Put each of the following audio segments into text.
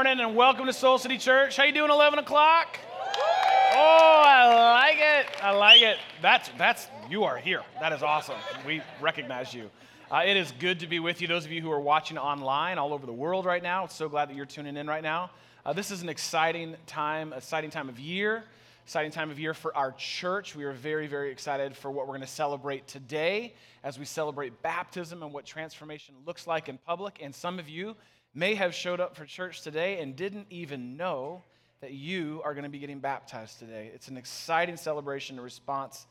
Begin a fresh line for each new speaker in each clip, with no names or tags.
morning and welcome to Soul City Church. How you doing? 11 o'clock. Oh, I like it. I like it. That's that's you are here. That is awesome. We recognize you. Uh, it is good to be with you. Those of you who are watching online all over the world right now, so glad that you're tuning in right now. Uh, this is an exciting time, exciting time of year, exciting time of year for our church. We are very, very excited for what we're going to celebrate today as we celebrate baptism and what transformation looks like in public. And some of you may have showed up for church today and didn't even know that you are going to be getting baptized today. It's an exciting celebration in response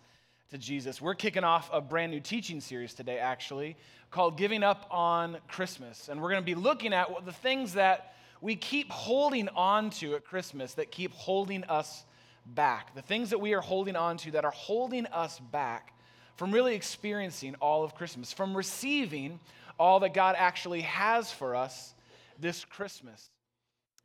to Jesus. We're kicking off a brand new teaching series today, actually, called Giving Up on Christmas. And we're going to be looking at the things that we keep holding on to at Christmas that keep holding us back. The things that we are holding on to that are holding us back from really experiencing all of Christmas, from receiving all that God actually has for us this Christmas.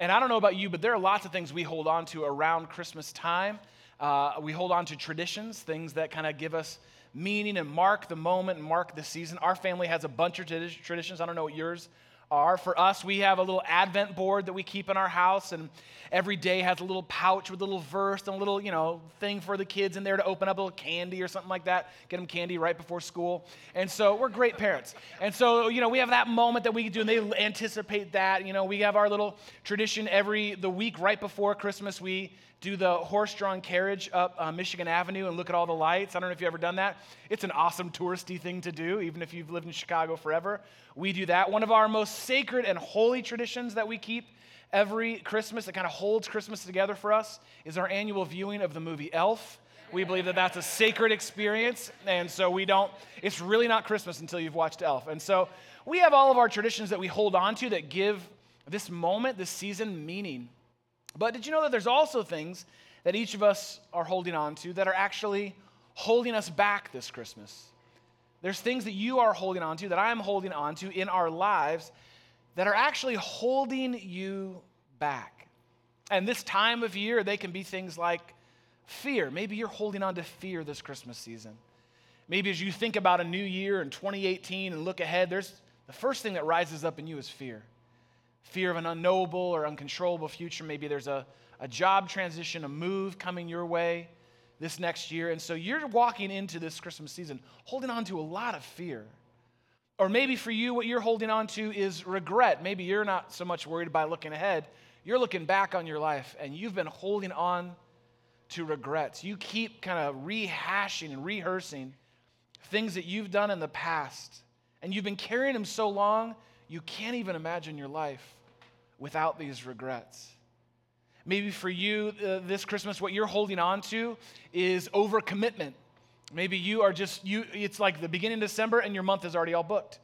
And I don't know about you, but there are lots of things we hold on to around Christmas time. Uh, we hold on to traditions, things that kind of give us meaning and mark the moment and mark the season. Our family has a bunch of traditions. I don't know what yours are. For us, we have a little Advent board that we keep in our house, and every day has a little pouch with a little verse and a little, you know, thing for the kids in there to open up a little candy or something like that. Get them candy right before school. And so we're great parents. And so, you know, we have that moment that we do, and they anticipate that. You know, we have our little tradition every the week right before Christmas. We do the horse-drawn carriage up uh, Michigan Avenue and look at all the lights. I don't know if you've ever done that. It's an awesome touristy thing to do, even if you've lived in Chicago forever. We do that. One of our most sacred and holy traditions that we keep every Christmas that kind of holds Christmas together for us is our annual viewing of the movie Elf. We believe that that's a sacred experience, and so we don't, it's really not Christmas until you've watched Elf. And so we have all of our traditions that we hold on to that give this moment, this season, meaning. But did you know that there's also things that each of us are holding on to that are actually holding us back this Christmas? There's things that you are holding on to, that I'm holding on to in our lives that are actually holding you back. And this time of year, they can be things like fear. Maybe you're holding on to fear this Christmas season. Maybe as you think about a new year in 2018 and look ahead, there's the first thing that rises up in you is fear. Fear of an unknowable or uncontrollable future. Maybe there's a, a job transition, a move coming your way this next year. And so you're walking into this Christmas season holding on to a lot of fear. Or maybe for you, what you're holding on to is regret. Maybe you're not so much worried about looking ahead. You're looking back on your life and you've been holding on to regrets. You keep kind of rehashing and rehearsing things that you've done in the past. And you've been carrying them so long, you can't even imagine your life without these regrets. Maybe for you uh, this Christmas, what you're holding on to is overcommitment. Maybe you are just, you, it's like the beginning of December and your month is already all booked.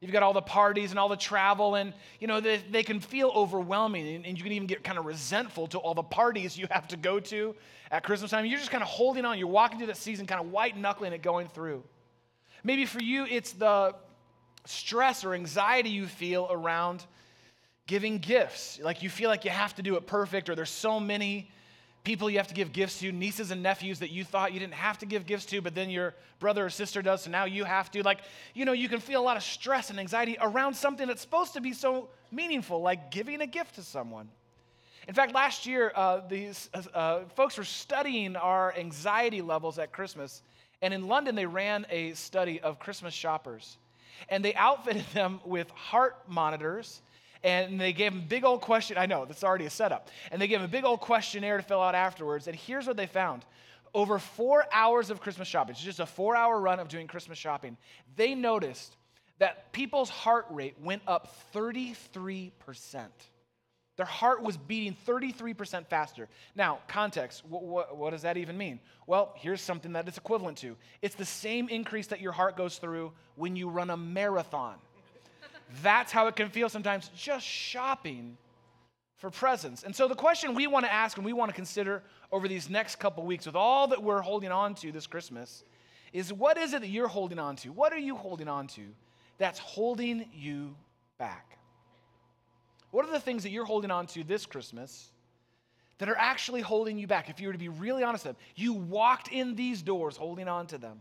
You've got all the parties and all the travel, and you know they, they can feel overwhelming, and, and, you can even get kind of resentful to all the parties you have to go to at Christmas time. You're just kind of holding on. You're walking through that season, kind of white knuckling it going through. Maybe for you, it's the stress or anxiety you feel around giving gifts. Like you feel like you have to do it perfect, or there's so many people you have to give gifts to, nieces and nephews that you thought you didn't have to give gifts to, but then your brother or sister does, so now you have to. Like, you know, you can feel a lot of stress and anxiety around something that's supposed to be so meaningful, like giving a gift to someone. In fact, last year, uh, these uh, uh folks were studying our anxiety levels at Christmas, and in London, they ran a study of Christmas shoppers. And they outfitted them with heart monitors and they gave a big old question. I know, that's already a setup. And they gave him a big old questionnaire to fill out afterwards. And here's what they found over four hours of Christmas shopping, it's just a four hour run of doing Christmas shopping, they noticed that people's heart rate went up 33%. Their heart was beating 33% faster. Now, context, what, what, does that even mean? Well, here's something that it's equivalent to it's the same increase that your heart goes through when you run a marathon. That's how it can feel sometimes just shopping for presents. And so, the question we want to ask and we want to consider over these next couple weeks, with all that we're holding on to this Christmas, is what is it that you're holding on to? What are you holding on to that's holding you back? What are the things that you're holding on to this Christmas that are actually holding you back? If you were to be really honest with them, you walked in these doors holding on to them,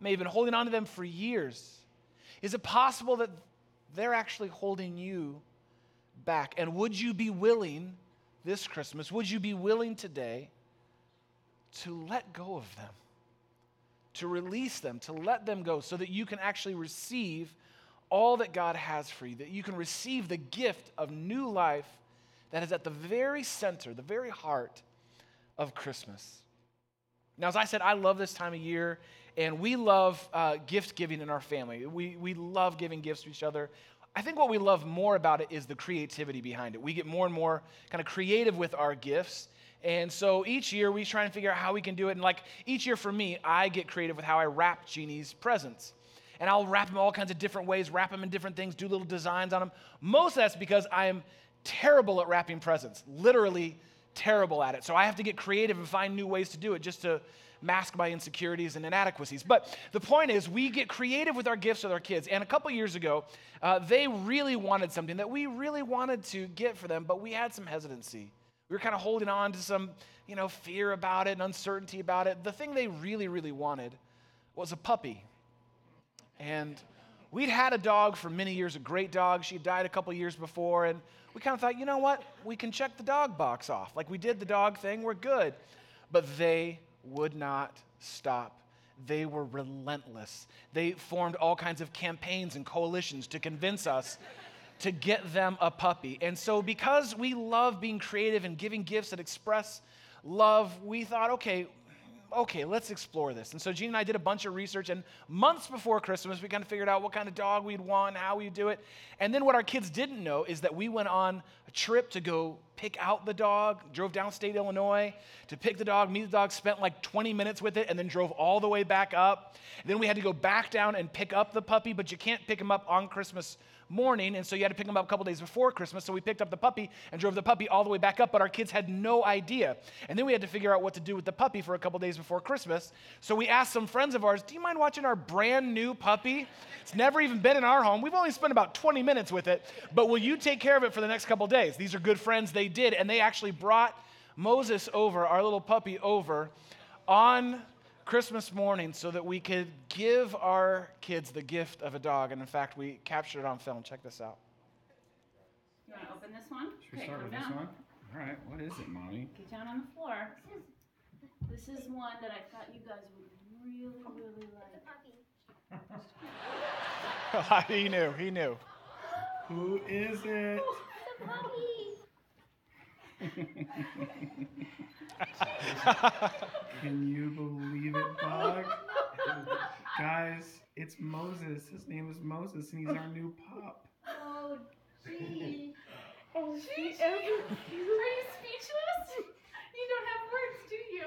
may have been holding on to them for years. Is it possible that they're actually holding you back. And would you be willing this Christmas, would you be willing today to let go of them, to release them, to let them go so that you can actually receive all that God has for you, that you can receive the gift of new life that is at the very center, the very heart of Christmas? Now, as I said, I love this time of year, and we love uh, gift giving in our family. We, we love giving gifts to each other. I think what we love more about it is the creativity behind it. We get more and more kind of creative with our gifts. And so each year we try and figure out how we can do it. And like each year for me, I get creative with how I wrap Jeannie's presents. And I'll wrap them all kinds of different ways, wrap them in different things, do little designs on them. Most of that's because I am terrible at wrapping presents, literally terrible at it. So I have to get creative and find new ways to do it just to mask my insecurities and inadequacies. But the point is, we get creative with our gifts with our kids. And a couple years ago, uh, they really wanted something that we really wanted to get for them, but we had some hesitancy. We were kind of holding on to some, you know, fear about it and uncertainty about it. The thing they really, really wanted was a puppy. And we'd had a dog for many years, a great dog. She had died a couple years before, and we kind of thought, you know what? We can check the dog box off. Like we did the dog thing, we're good. But they would not stop. They were relentless. They formed all kinds of campaigns and coalitions to convince us to get them a puppy. And so, because we love being creative and giving gifts that express love, we thought, okay, okay, let's explore this. And so Gene and I did a bunch of research, and months before Christmas, we kind of figured out what kind of dog we'd want, how we'd do it. And then what our kids didn't know is that we went on a trip to go pick out the dog, drove downstate Illinois to pick the dog, meet the dog, spent like 20 minutes with it, and then drove all the way back up. Then we had to go back down and pick up the puppy, but you can't pick him up on Christmas morning, and so you had to pick him up a couple days before Christmas. So we picked up the puppy and drove the puppy all the way back up, but our kids had no idea. And then we had to figure out what to do with the puppy for a couple days before Christmas. So we asked some friends of ours, Do you mind watching our brand new puppy? It's never even been in our home. We've only spent about 20 minutes with it, but will you take care of it for the next couple days? These are good friends. They did, and they actually brought Moses over, our little puppy, over on Christmas morning so that we could give our kids the gift of a dog. And in fact, we captured it on film. Check this out.
You want to open this one?
Should we
Okay,
start with
down.
this one? All right, what is it, mommy?
Get down on the floor. This is one that I thought you guys would really, really like. The puppy.
He knew, he knew.
Who is it? Can you believe it, Bug? Guys, it's Moses. His name is Moses, and he's our new pup.
Oh, gee. Oh, she is. Are you speechless? You don't have words, do you?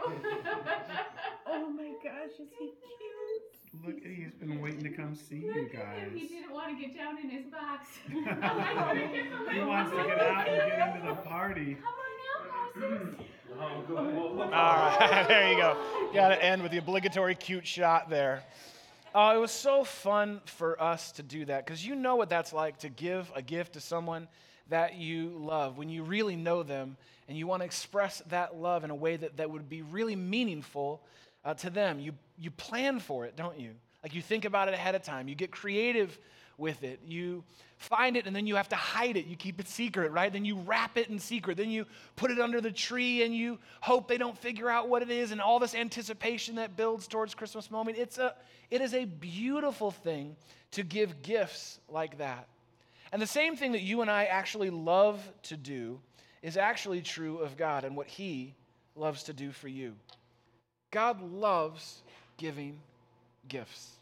Oh my gosh, is he cute?
Look, at he's been waiting to come see you
Look at him. He didn't want to get down in his box.
he wants to get out and get into the party.
Come on now, Moses.
All right, there you go. Got to end with the obligatory cute shot there. Uh, it was so fun for us to do that because you know what that's like to give a gift to someone that you love when you really know them and you want to express that love in a way that, that would be really meaningful uh, to them. You, you plan for it, don't you? Like you think about it ahead of time, you get creative with it. You find it and then you have to hide it. You keep it secret, right? Then you wrap it in secret. Then you put it under the tree and you hope they don't figure out what it is and all this anticipation that builds towards Christmas moment. It's a it is a beautiful thing to give gifts like that. And the same thing that you and I actually love to do is actually true of God and what he loves to do for you. God loves giving gifts.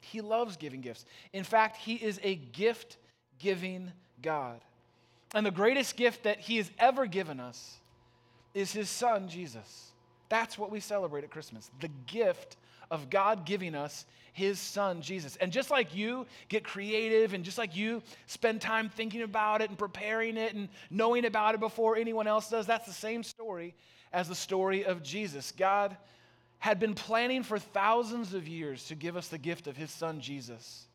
He loves giving gifts. In fact, He is a gift giving God. And the greatest gift that He has ever given us is His Son, Jesus. That's what we celebrate at Christmas the gift of God giving us His Son, Jesus. And just like you get creative and just like you spend time thinking about it and preparing it and knowing about it before anyone else does, that's the same story as the story of Jesus. God had been planning for thousands of years to give us the gift of his son Jesus.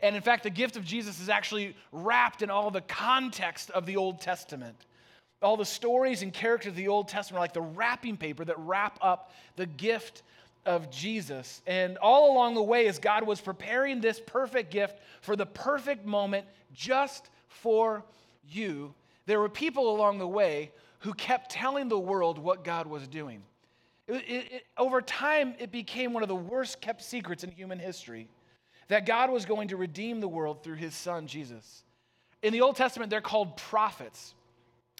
And in fact, the gift of Jesus is actually wrapped in all the context of the Old Testament. All the stories and characters of the Old Testament are like the wrapping paper that wrap up the gift of Jesus. And all along the way, as God was preparing this perfect gift for the perfect moment just for you, there were people along the way who kept telling the world what God was doing. It, it, it, over time, it became one of the worst kept secrets in human history that God was going to redeem the world through his son, Jesus. In the Old Testament, they're called prophets.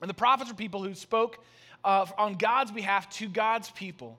And the prophets were people who spoke uh, on God's behalf to God's people.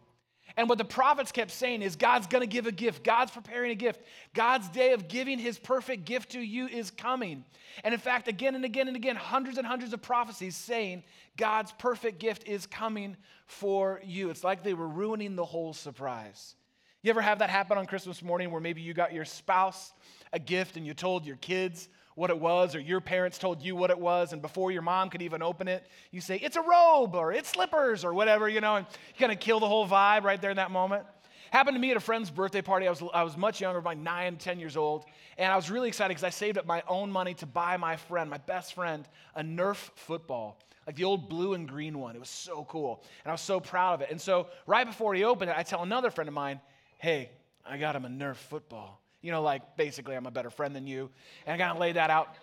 And what the prophets kept saying is God's going to give a gift. God's preparing a gift. God's day of giving his perfect gift to you is coming. And in fact, again and again and again, hundreds and hundreds of prophecies saying God's perfect gift is coming for you. It's like they were ruining the whole surprise. You ever have that happen on Christmas morning where maybe you got your spouse a gift and you told your kids what it was, or your parents told you what it was, and before your mom could even open it, you say, It's a robe, or it's slippers, or whatever, you know, and you kind of kill the whole vibe right there in that moment. Happened to me at a friend's birthday party. I was, I was much younger, like nine, 10 years old. And I was really excited because I saved up my own money to buy my friend, my best friend, a Nerf football, like the old blue and green one. It was so cool. And I was so proud of it. And so right before he opened it, I tell another friend of mine, hey, I got him a Nerf football. You know, like basically, I'm a better friend than you. And I kind of laid that out.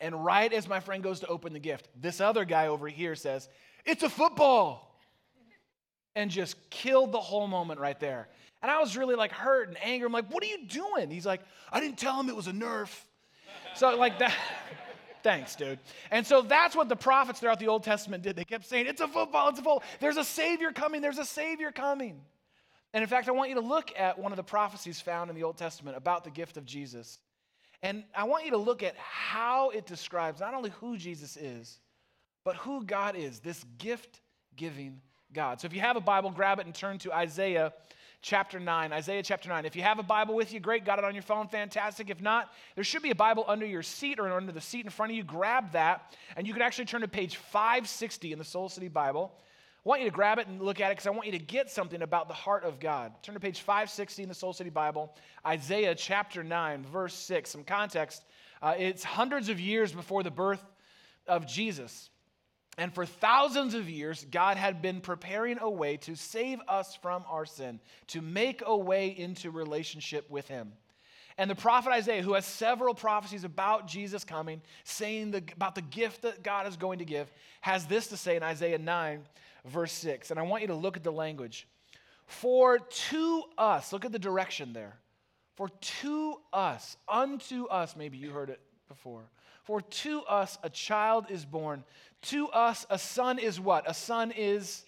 And right as my friend goes to open the gift, this other guy over here says, It's a football. And just killed the whole moment right there. And I was really like hurt and angry. I'm like, What are you doing? He's like, I didn't tell him it was a Nerf. So, like that. Thanks, dude. And so that's what the prophets throughout the Old Testament did. They kept saying, It's a football, it's a football. There's a Savior coming, there's a Savior coming. And in fact, I want you to look at one of the prophecies found in the Old Testament about the gift of Jesus. And I want you to look at how it describes not only who Jesus is, but who God is, this gift giving God. So if you have a Bible, grab it and turn to Isaiah chapter 9. Isaiah chapter 9. If you have a Bible with you, great, got it on your phone, fantastic. If not, there should be a Bible under your seat or under the seat in front of you. Grab that, and you can actually turn to page 560 in the Soul City Bible. I want you to grab it and look at it because I want you to get something about the heart of God. Turn to page 560 in the Soul City Bible, Isaiah chapter 9, verse 6. Some context. Uh, it's hundreds of years before the birth of Jesus. And for thousands of years, God had been preparing a way to save us from our sin, to make a way into relationship with Him. And the prophet Isaiah, who has several prophecies about Jesus coming, saying the, about the gift that God is going to give, has this to say in Isaiah 9, verse 6. And I want you to look at the language. For to us, look at the direction there. For to us, unto us, maybe you heard it before. For to us a child is born. To us a son is what? A son is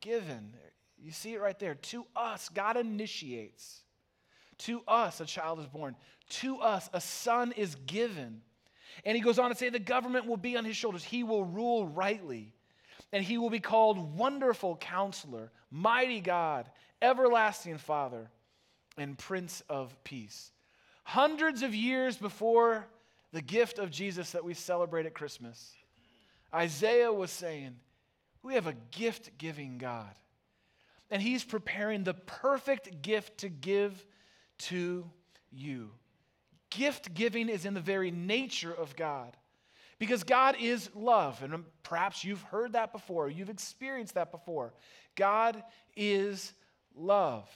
given. You see it right there. To us, God initiates. To us a child is born. To us a son is given. And he goes on to say the government will be on his shoulders. He will rule rightly and he will be called Wonderful Counselor, Mighty God, Everlasting Father, and Prince of Peace. Hundreds of years before the gift of Jesus that we celebrate at Christmas, Isaiah was saying, We have a gift giving God. And he's preparing the perfect gift to give to you. Gift giving is in the very nature of God. Because God is love. And perhaps you've heard that before, you've experienced that before. God is love.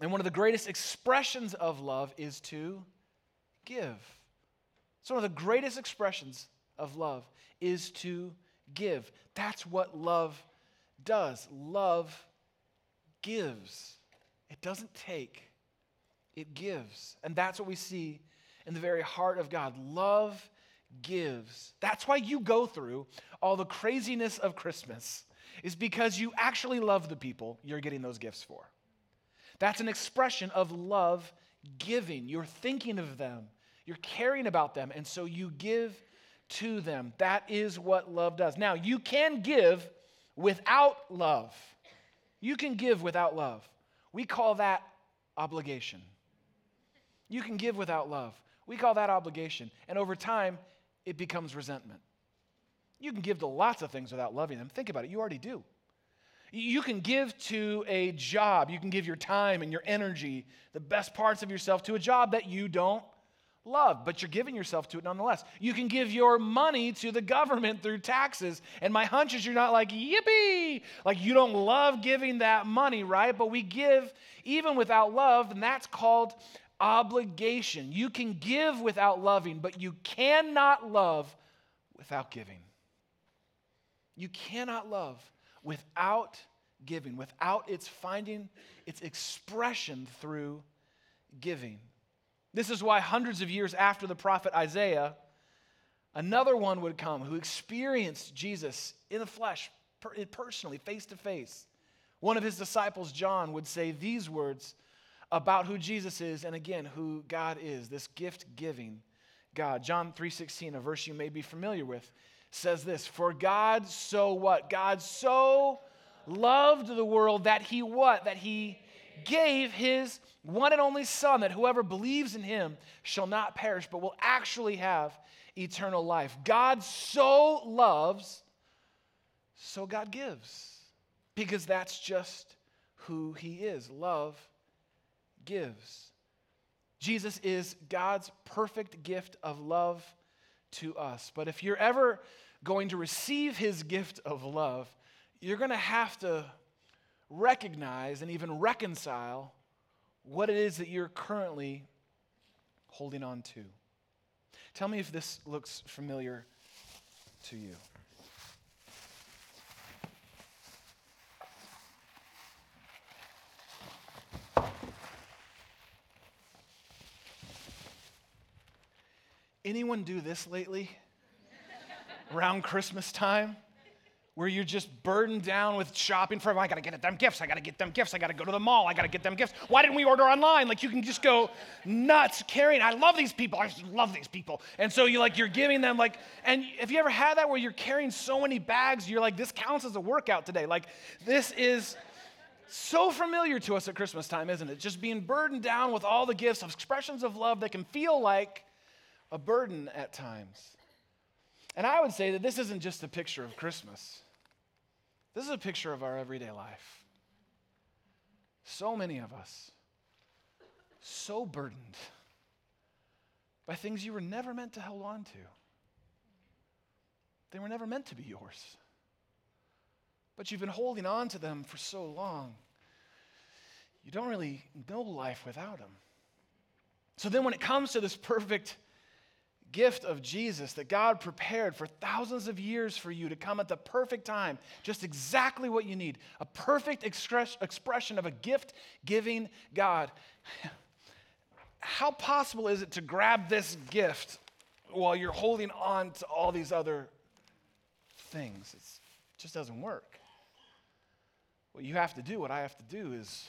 And one of the greatest expressions of love is to give. So, one of the greatest expressions of love is to give. That's what love does. Love gives, it doesn't take, it gives. And that's what we see in the very heart of God. Love gives. That's why you go through all the craziness of Christmas, is because you actually love the people you're getting those gifts for. That's an expression of love giving. You're thinking of them, you're caring about them, and so you give to them. That is what love does. Now, you can give without love. You can give without love. We call that obligation. You can give without love. We call that obligation. And over time, it becomes resentment. You can give to lots of things without loving them. Think about it, you already do. You can give to a job, you can give your time and your energy, the best parts of yourself to a job that you don't love, but you're giving yourself to it nonetheless. You can give your money to the government through taxes, and my hunch is you're not like, yippee! Like you don't love giving that money, right? But we give even without love, and that's called obligation. You can give without loving, but you cannot love without giving. You cannot love without giving, without its finding its expression through giving. This is why hundreds of years after the prophet Isaiah, another one would come who experienced Jesus in the flesh, personally, face to face. One of his disciples, John, would say these words about who Jesus is and again who God is, this gift-giving God. John 3:16, a verse you may be familiar with, says this, "For God so what? God so loved the world that he what? That he gave his one and only Son, that whoever believes in him shall not perish, but will actually have eternal life. God so loves, so God gives, because that's just who he is. Love gives. Jesus is God's perfect gift of love to us. But if you're ever going to receive his gift of love, you're going to have to recognize and even reconcile what it is that you're currently holding on to. Tell me if this looks familiar to you. Anyone do this lately? Around Christmas time? where you're just burdened down with shopping for, I gotta get them gifts, I gotta get them gifts, I gotta go to the mall, I gotta get them gifts. Why didn't we order online? Like you can just go nuts carrying. I love these people, I just love these people. And so you like, you're giving them like, and have you ever had that where you're carrying so many bags, you're like, this counts as a workout today. Like this is so familiar to us at Christmas time, isn't it? Just being burdened down with all the gifts of expressions of love that can feel like a burden at times. And I would say that this isn't just a picture of Christmas, this is a picture of our everyday life. So many of us, so burdened by things you were never meant to hold on to. They were never meant to be yours. But you've been holding on to them for so long, you don't really know life without them. So then, when it comes to this perfect gift of Jesus that God prepared for thousands of years for you to come at the perfect time, just exactly what you need a perfect express, expression of a gift giving God. How possible is it to grab this gift while you're holding on to all these other things? It's, it just doesn't work. What you have to do, what I have to do is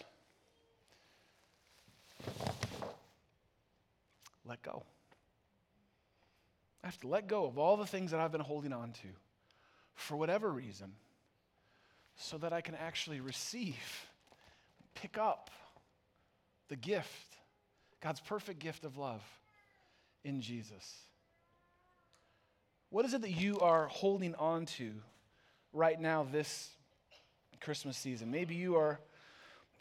let go. I have to let go of all the things that I've been holding on to for whatever reason so that I can actually receive, pick up the gift, God's perfect gift of love in Jesus. What is it that you are holding on to right now this Christmas season? Maybe you are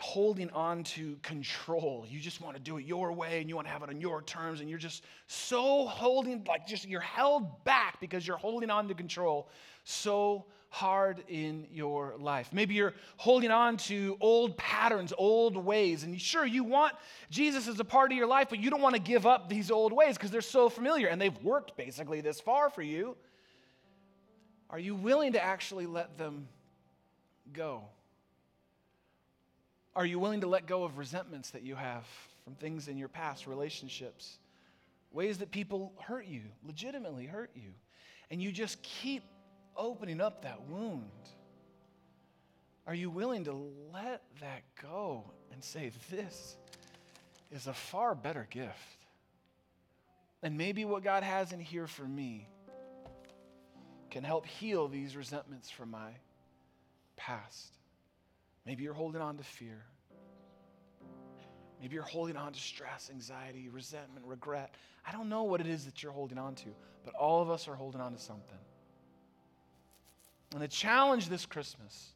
holding on to control. You just want to do it your way and you want to have it on your terms, and you're just so holding, like, just you're held back because you're holding on to control so hard in your life. Maybe you're holding on to old patterns, old ways, and sure, you want Jesus as a part of your life, but you don't want to give up these old ways because they're so familiar and they've worked basically this far for you. Are you willing to actually let them go? Are you willing to let go of resentments that you have from things in your past, relationships, ways that people hurt you, legitimately hurt you, and you just keep opening up that wound? Are you willing to let that go and say, This is a far better gift? And maybe what God has in here for me can help heal these resentments from my past. Maybe you're holding on to fear. Maybe you're holding on to stress, anxiety, resentment, regret. I don't know what it is that you're holding on to, but all of us are holding on to something. And the challenge this Christmas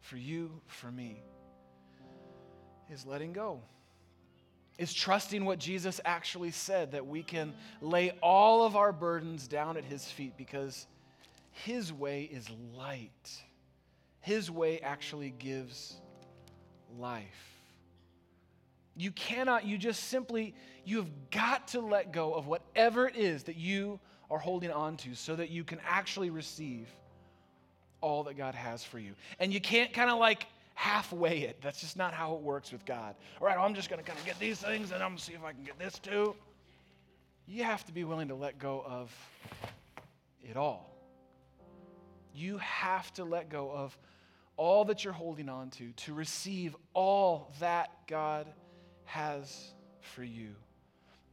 for you, for me, is letting go. Is trusting what Jesus actually said that we can lay all of our burdens down at his feet because his way is light. His way actually gives life. You cannot, you just simply, you've got to let go of whatever it is that you are holding on to so that you can actually receive all that God has for you. And you can't kind of like halfway it. That's just not how it works with God. All right, I'm just going to kind of get these things and I'm going to see if I can get this too. You have to be willing to let go of it all. You have to let go of all that you're holding on to to receive all that God has for you.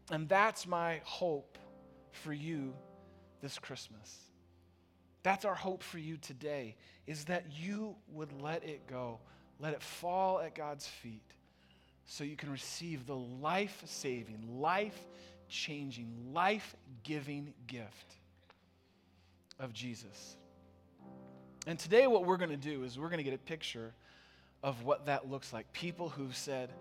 And that's my hope for you this Christmas. That's our hope for you today is that you would let it go. Let it fall at God's feet so you can receive the life-saving, life-changing, life-giving gift of Jesus. And today, what we're going to do is we're going to get a picture of what that looks like. People who've said,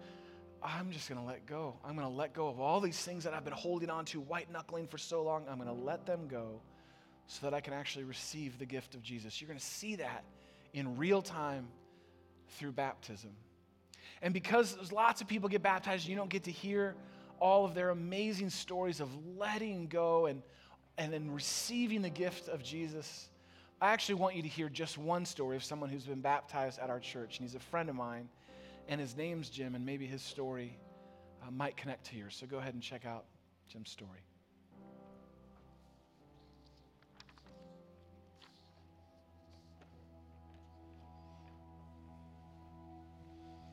I'm just going to let go. I'm going to let go of all these things that I've been holding on to, white knuckling for so long. I'm going to let them go so that I can actually receive the gift of Jesus. You're going to see that in real time through baptism. And because there's lots of people get baptized, you don't get to hear all of their amazing stories of letting go and, and then receiving the gift of Jesus. I actually want you to hear just one story of someone who's been baptized at our church, and he's a friend of mine, and his name's Jim, and maybe his story uh, might connect to yours. So go ahead and check out Jim's story.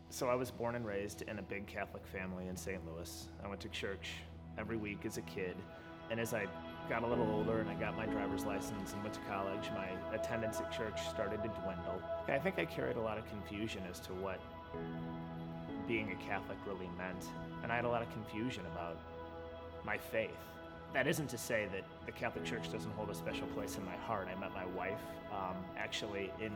So I was born and raised in a big Catholic family in St. Louis. I went to church every week as a kid, and as I got a little older and I got my driver's license and went to college, my attendance at church started to dwindle. I think I carried a lot of confusion as to what being a Catholic really meant, and I had a lot of confusion about my faith. That isn't to say that the Catholic Church doesn't hold a special place in my heart. I met my wife um, actually in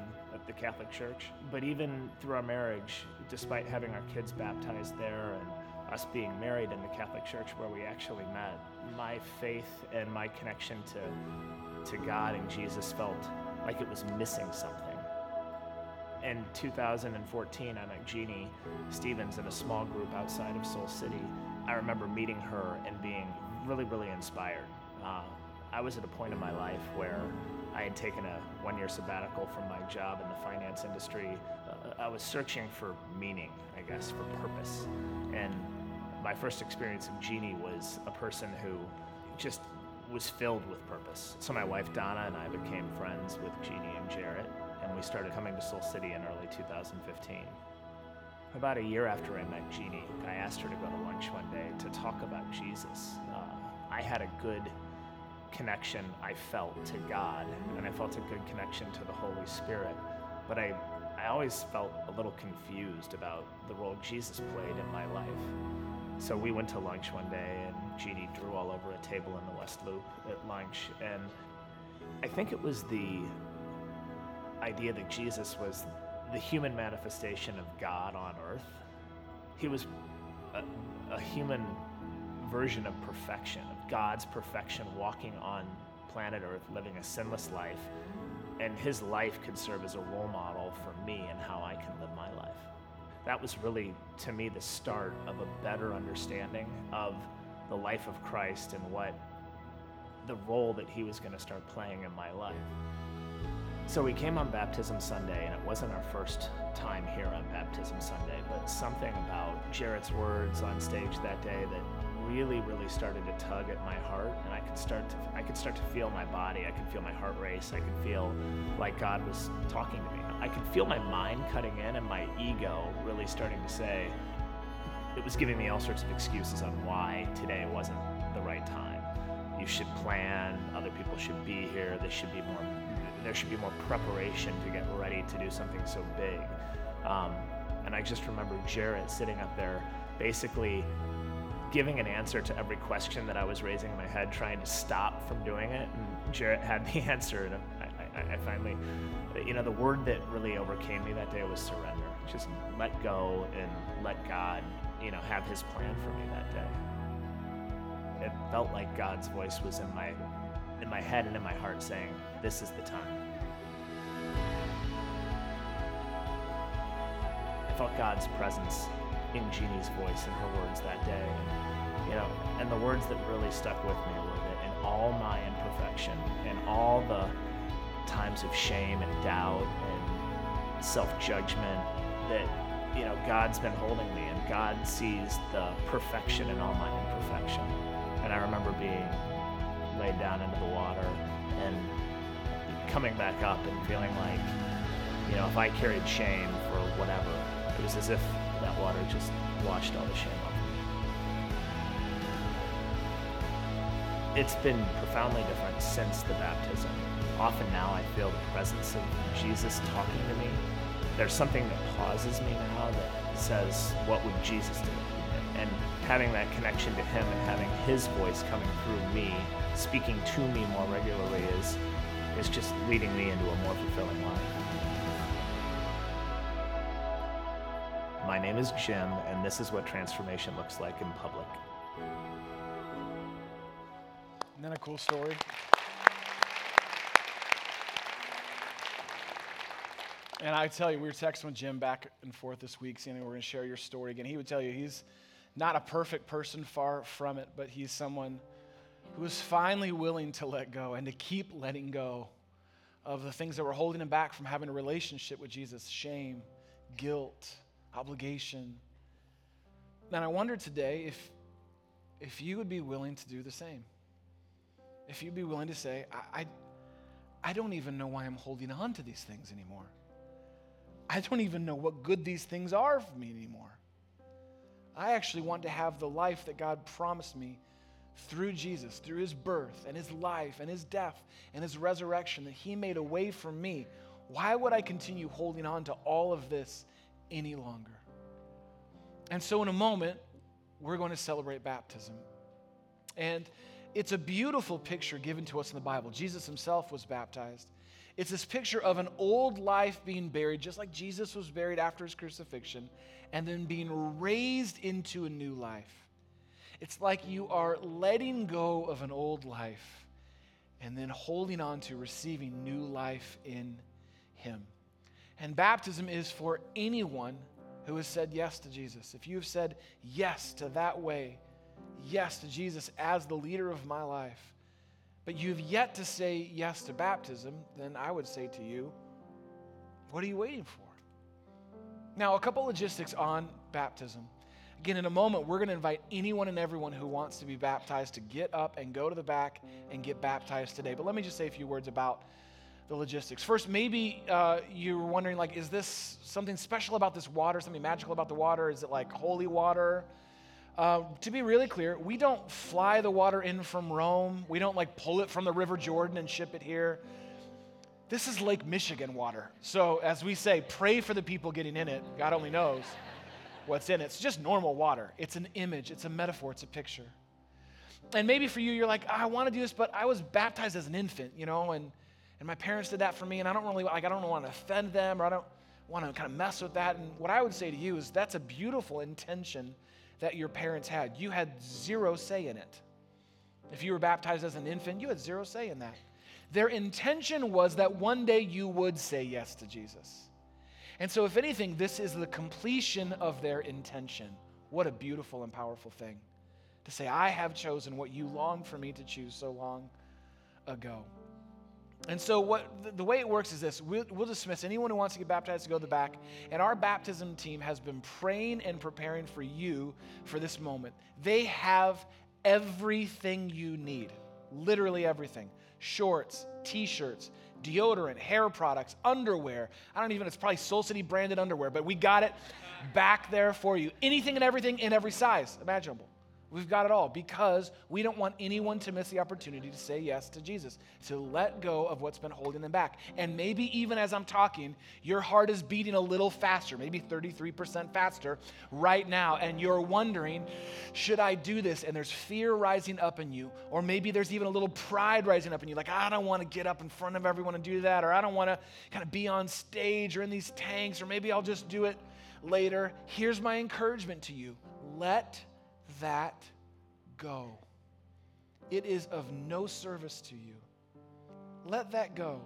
the Catholic Church. But even through our marriage, despite having our kids baptized there and us being married in the Catholic Church where we actually met, my faith and my connection to, to God and Jesus felt like it was missing something. In 2014, I met Jeannie Stevens in a small group outside of Soul City. I remember meeting her and being really, really inspired. Uh, I was at a point in my life where I had taken a one year sabbatical from my job in the finance industry. Uh, I was searching for meaning, I guess, for purpose. And my first experience of Jeannie was a person who just was filled with purpose. So my wife Donna and I became friends with Jeannie and Jarrett, and we started coming to Soul City in early 2015. About a year after I met Jeannie, I asked her to go to lunch one day to talk about Jesus. Uh, I had a good connection I felt to God, and I felt a good connection to the Holy Spirit, but I, I always felt a little confused about the role Jesus played in my life. So we went to lunch one day, and Jeannie drew all over a table in the West Loop at lunch, and I think it was the idea that Jesus was the human manifestation of God on earth. He was a, a human version of perfection, of God's perfection, walking on planet Earth, living a sinless life, and his life could serve as a role model for me and how I can live my life. That was really, to me, the start of a better understanding of the life of Christ and what the role that he was going to start playing in my life. So we came on Baptism Sunday, and it wasn't our first time here on Baptism Sunday, but something about Jarrett's words on stage that day that really, really started to tug at my heart, and I could start to I could start to feel my body. I could feel my heart race. I could feel like God was talking to me. I could feel my mind cutting in, and my ego really starting to say it was giving me all sorts of excuses on why today wasn't the right time. You should plan. Other people should be here. There should be more. There should be more preparation to get ready to do something so big. Um, and I just remember Jarrett sitting up there, basically giving an answer to every question that I was raising in my head, trying to stop from doing it. And Jarrett had the answer, I, I finally, you know, the word that really overcame me that day was surrender. Just let go and let God, you know, have His plan for me that day. It felt like God's voice was in my, in my head and in my heart, saying, "This is the time." I felt God's presence in Jeannie's voice and her words that day. You know, and the words that really stuck with me were that in all my imperfection in all the times of shame and doubt and self-judgment that you know God's been holding me and God sees the perfection in all my imperfection. And I remember being laid down into the water and coming back up and feeling like, you know, if I carried shame for whatever, it was as if that water just washed all the shame off me. It's been profoundly different since the baptism. Often now I feel the presence of Jesus talking to me. There's something that pauses me now that says, What would Jesus do? And having that connection to Him and having His voice coming through me, speaking to me more regularly, is, is just leading me into a more fulfilling life. My name is Jim, and this is what transformation looks like in public.
Isn't that a cool story? And I tell you, we were texting with Jim back and forth this week, saying we're going to share your story again. He would tell you he's not a perfect person, far from it, but he's someone who is finally willing to let go and to keep letting go of the things that were holding him back from having a relationship with Jesus shame, guilt, obligation. And I wonder today if, if you would be willing to do the same. If you'd be willing to say, I, I, I don't even know why I'm holding on to these things anymore. I don't even know what good these things are for me anymore. I actually want to have the life that God promised me through Jesus, through his birth and his life and his death and his resurrection, that he made a way for me. Why would I continue holding on to all of this any longer? And so, in a moment, we're going to celebrate baptism. And it's a beautiful picture given to us in the Bible. Jesus himself was baptized. It's this picture of an old life being buried, just like Jesus was buried after his crucifixion, and then being raised into a new life. It's like you are letting go of an old life and then holding on to receiving new life in him. And baptism is for anyone who has said yes to Jesus. If you have said yes to that way, yes to Jesus as the leader of my life, but you've yet to say yes to baptism, then I would say to you, what are you waiting for? Now, a couple logistics on baptism. Again, in a moment, we're going to invite anyone and everyone who wants to be baptized to get up and go to the back and get baptized today. But let me just say a few words about the logistics. First, maybe uh, you're wondering, like, is this something special about this water, something magical about the water? Is it like holy water? Uh, to be really clear, we don't fly the water in from Rome. We don't like pull it from the River Jordan and ship it here. This is Lake Michigan water. So, as we say, pray for the people getting in it. God only knows what's in it. It's just normal water. It's an image, it's a metaphor, it's a picture. And maybe for you, you're like, I want to do this, but I was baptized as an infant, you know, and, and my parents did that for me, and I don't really like, I don't want to offend them, or I don't want to kind of mess with that. And what I would say to you is that's a beautiful intention that your parents had. You had zero say in it. If you were baptized as an infant, you had zero say in that. Their intention was that one day you would say yes to Jesus. And so, if anything, this is the completion of their intention. What a beautiful and powerful thing to say, I have chosen what you longed for me to choose so long ago. And so, what the, way it works is this we'll, we'll, dismiss anyone who wants to get baptized to go to the back. And our baptism team has been praying and preparing for you for this moment. They have everything you need literally everything shorts, t shirts, deodorant, hair products, underwear. I don't even, it's probably Soul City branded underwear, but we got it back there for you. Anything and everything in every size imaginable. We've got it all because we don't want anyone to miss the opportunity to say yes to Jesus, to let go of what's been holding them back. And maybe even as I'm talking, your heart is beating a little faster, maybe 33% faster right now, and you're wondering, should I do this? And there's fear rising up in you, or maybe there's even a little pride rising up in you, like, I don't want to get up in front of everyone and do that, or I don't want to kind of be on stage or in these tanks, or maybe I'll just do it later. Here's my encouragement to you let that go. It is of no service to you. Let that go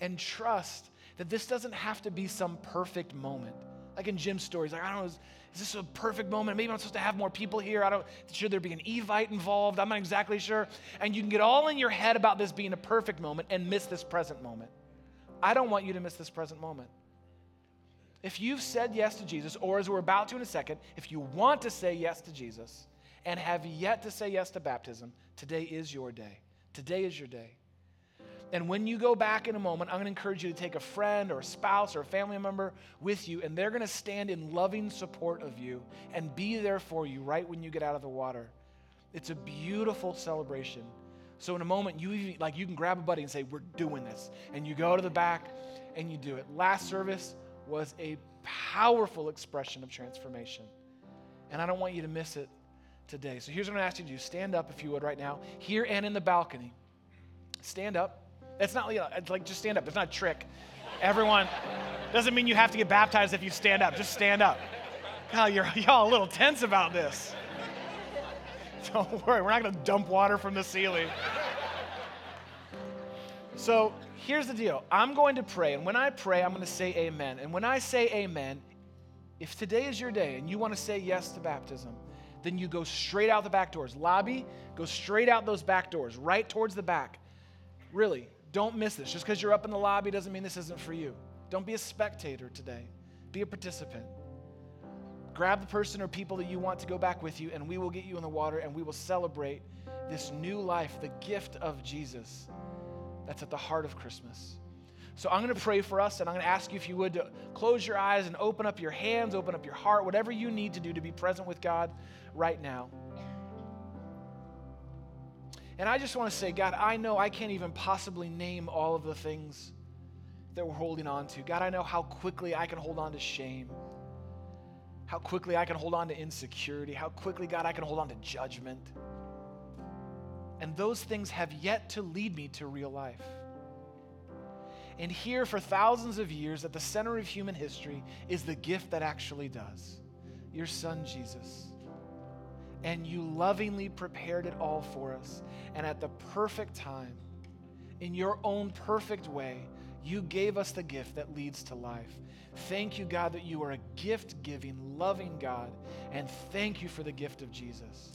and trust that this doesn't have to be some perfect moment. Like in Jim's stories, like, I don't know, is, is this a perfect moment? Maybe I'm supposed to have more people here. I don't, should there be an Evite involved? I'm not exactly sure. And you can get all in your head about this being a perfect moment and miss this present moment. I don't want you to miss this present moment. If you've said yes to Jesus, or as we're about to in a second, if you want to say yes to Jesus and have yet to say yes to baptism, today is your day. Today is your day. And when you go back in a moment, I'm going to encourage you to take a friend or a spouse or a family member with you, and they're going to stand in loving support of you and be there for you right when you get out of the water. It's a beautiful celebration. So in a moment, you even, like you can grab a buddy and say, "We're doing this," and you go to the back and you do it. Last service was a powerful expression of transformation, and I don't want you to miss it today. So here's what I'm going to ask you to do: stand up if you would right now, here and in the balcony. Stand up. It's not it's like just stand up. It's not a trick. Everyone doesn't mean you have to get baptized if you stand up. Just stand up. God, you're y'all a little tense about this. Don't worry, we're not going to dump water from the ceiling. So here's the deal I'm going to pray, and when I pray, I'm going to say amen. And when I say amen, if today is your day and you want to say yes to baptism, then you go straight out the back doors. Lobby, go straight out those back doors, right towards the back. Really, don't miss this. Just because you're up in the lobby doesn't mean this isn't for you. Don't be a spectator today, be a participant. Grab the person or people that you want to go back with you, and we will get you in the water and we will celebrate this new life, the gift of Jesus that's at the heart of Christmas. So I'm going to pray for us, and I'm going to ask you if you would to close your eyes and open up your hands, open up your heart, whatever you need to do to be present with God right now. And I just want to say, God, I know I can't even possibly name all of the things that we're holding on to. God, I know how quickly I can hold on to shame, how quickly I can hold on to insecurity, how quickly, God, I can hold on to judgment. And those things have yet to lead me to real life. And here, for thousands of years, at the center of human history, is the gift that actually does your son, Jesus and you lovingly prepared it all for us. And at the perfect time, in your own perfect way, you gave us the gift that leads to life. Thank you, God, that you are a gift giving, loving God. And thank you for the gift of Jesus.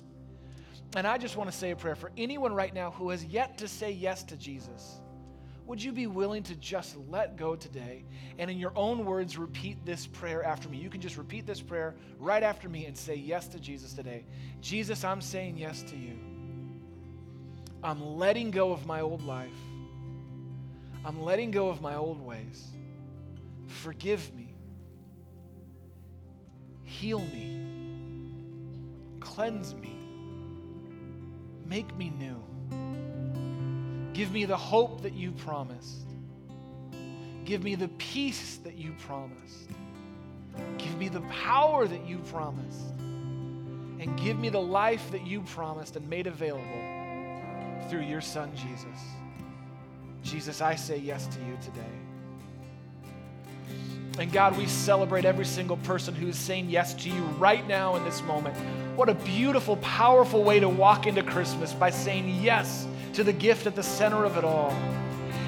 And I just want to say a prayer for anyone right now who has yet to say yes to Jesus would you be willing to just let go today and, in your own words, repeat this prayer after me? You can just repeat this prayer right after me and say yes to Jesus today. Jesus, I'm saying yes to you. I'm letting go of my old life. I'm letting go of my old ways. Forgive me. Heal me. Cleanse me. Make me new. Give me the hope that you promised. Give me the peace that you promised. Give me the power that you promised. And give me the life that you promised and made available through your Son, Jesus. Jesus, I say yes to you today. And God, we celebrate every single person who is saying yes to you right now in this moment. What a beautiful, powerful way to walk into Christmas by saying yes to the gift at the center of it all.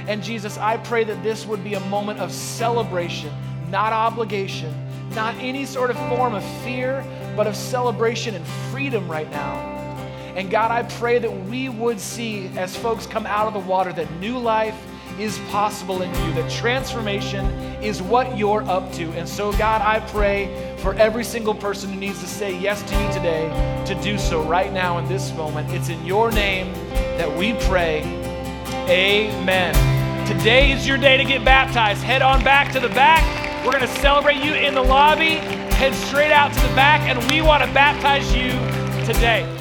And Jesus, I pray that this would be a moment of celebration, not obligation, not any sort of form of fear, but of celebration and freedom right now. And God, I pray that we would see as folks come out of the water that new life is possible in you, that transformation is what you're up to. And so, God, I pray for every single person who needs to say yes to you today to do so right now in this moment. It's in your name that we pray. Amen. Today is your day to get baptized. Head on back to the back. We're going to celebrate you in the lobby. Head straight out to the back, and we want to baptize you today.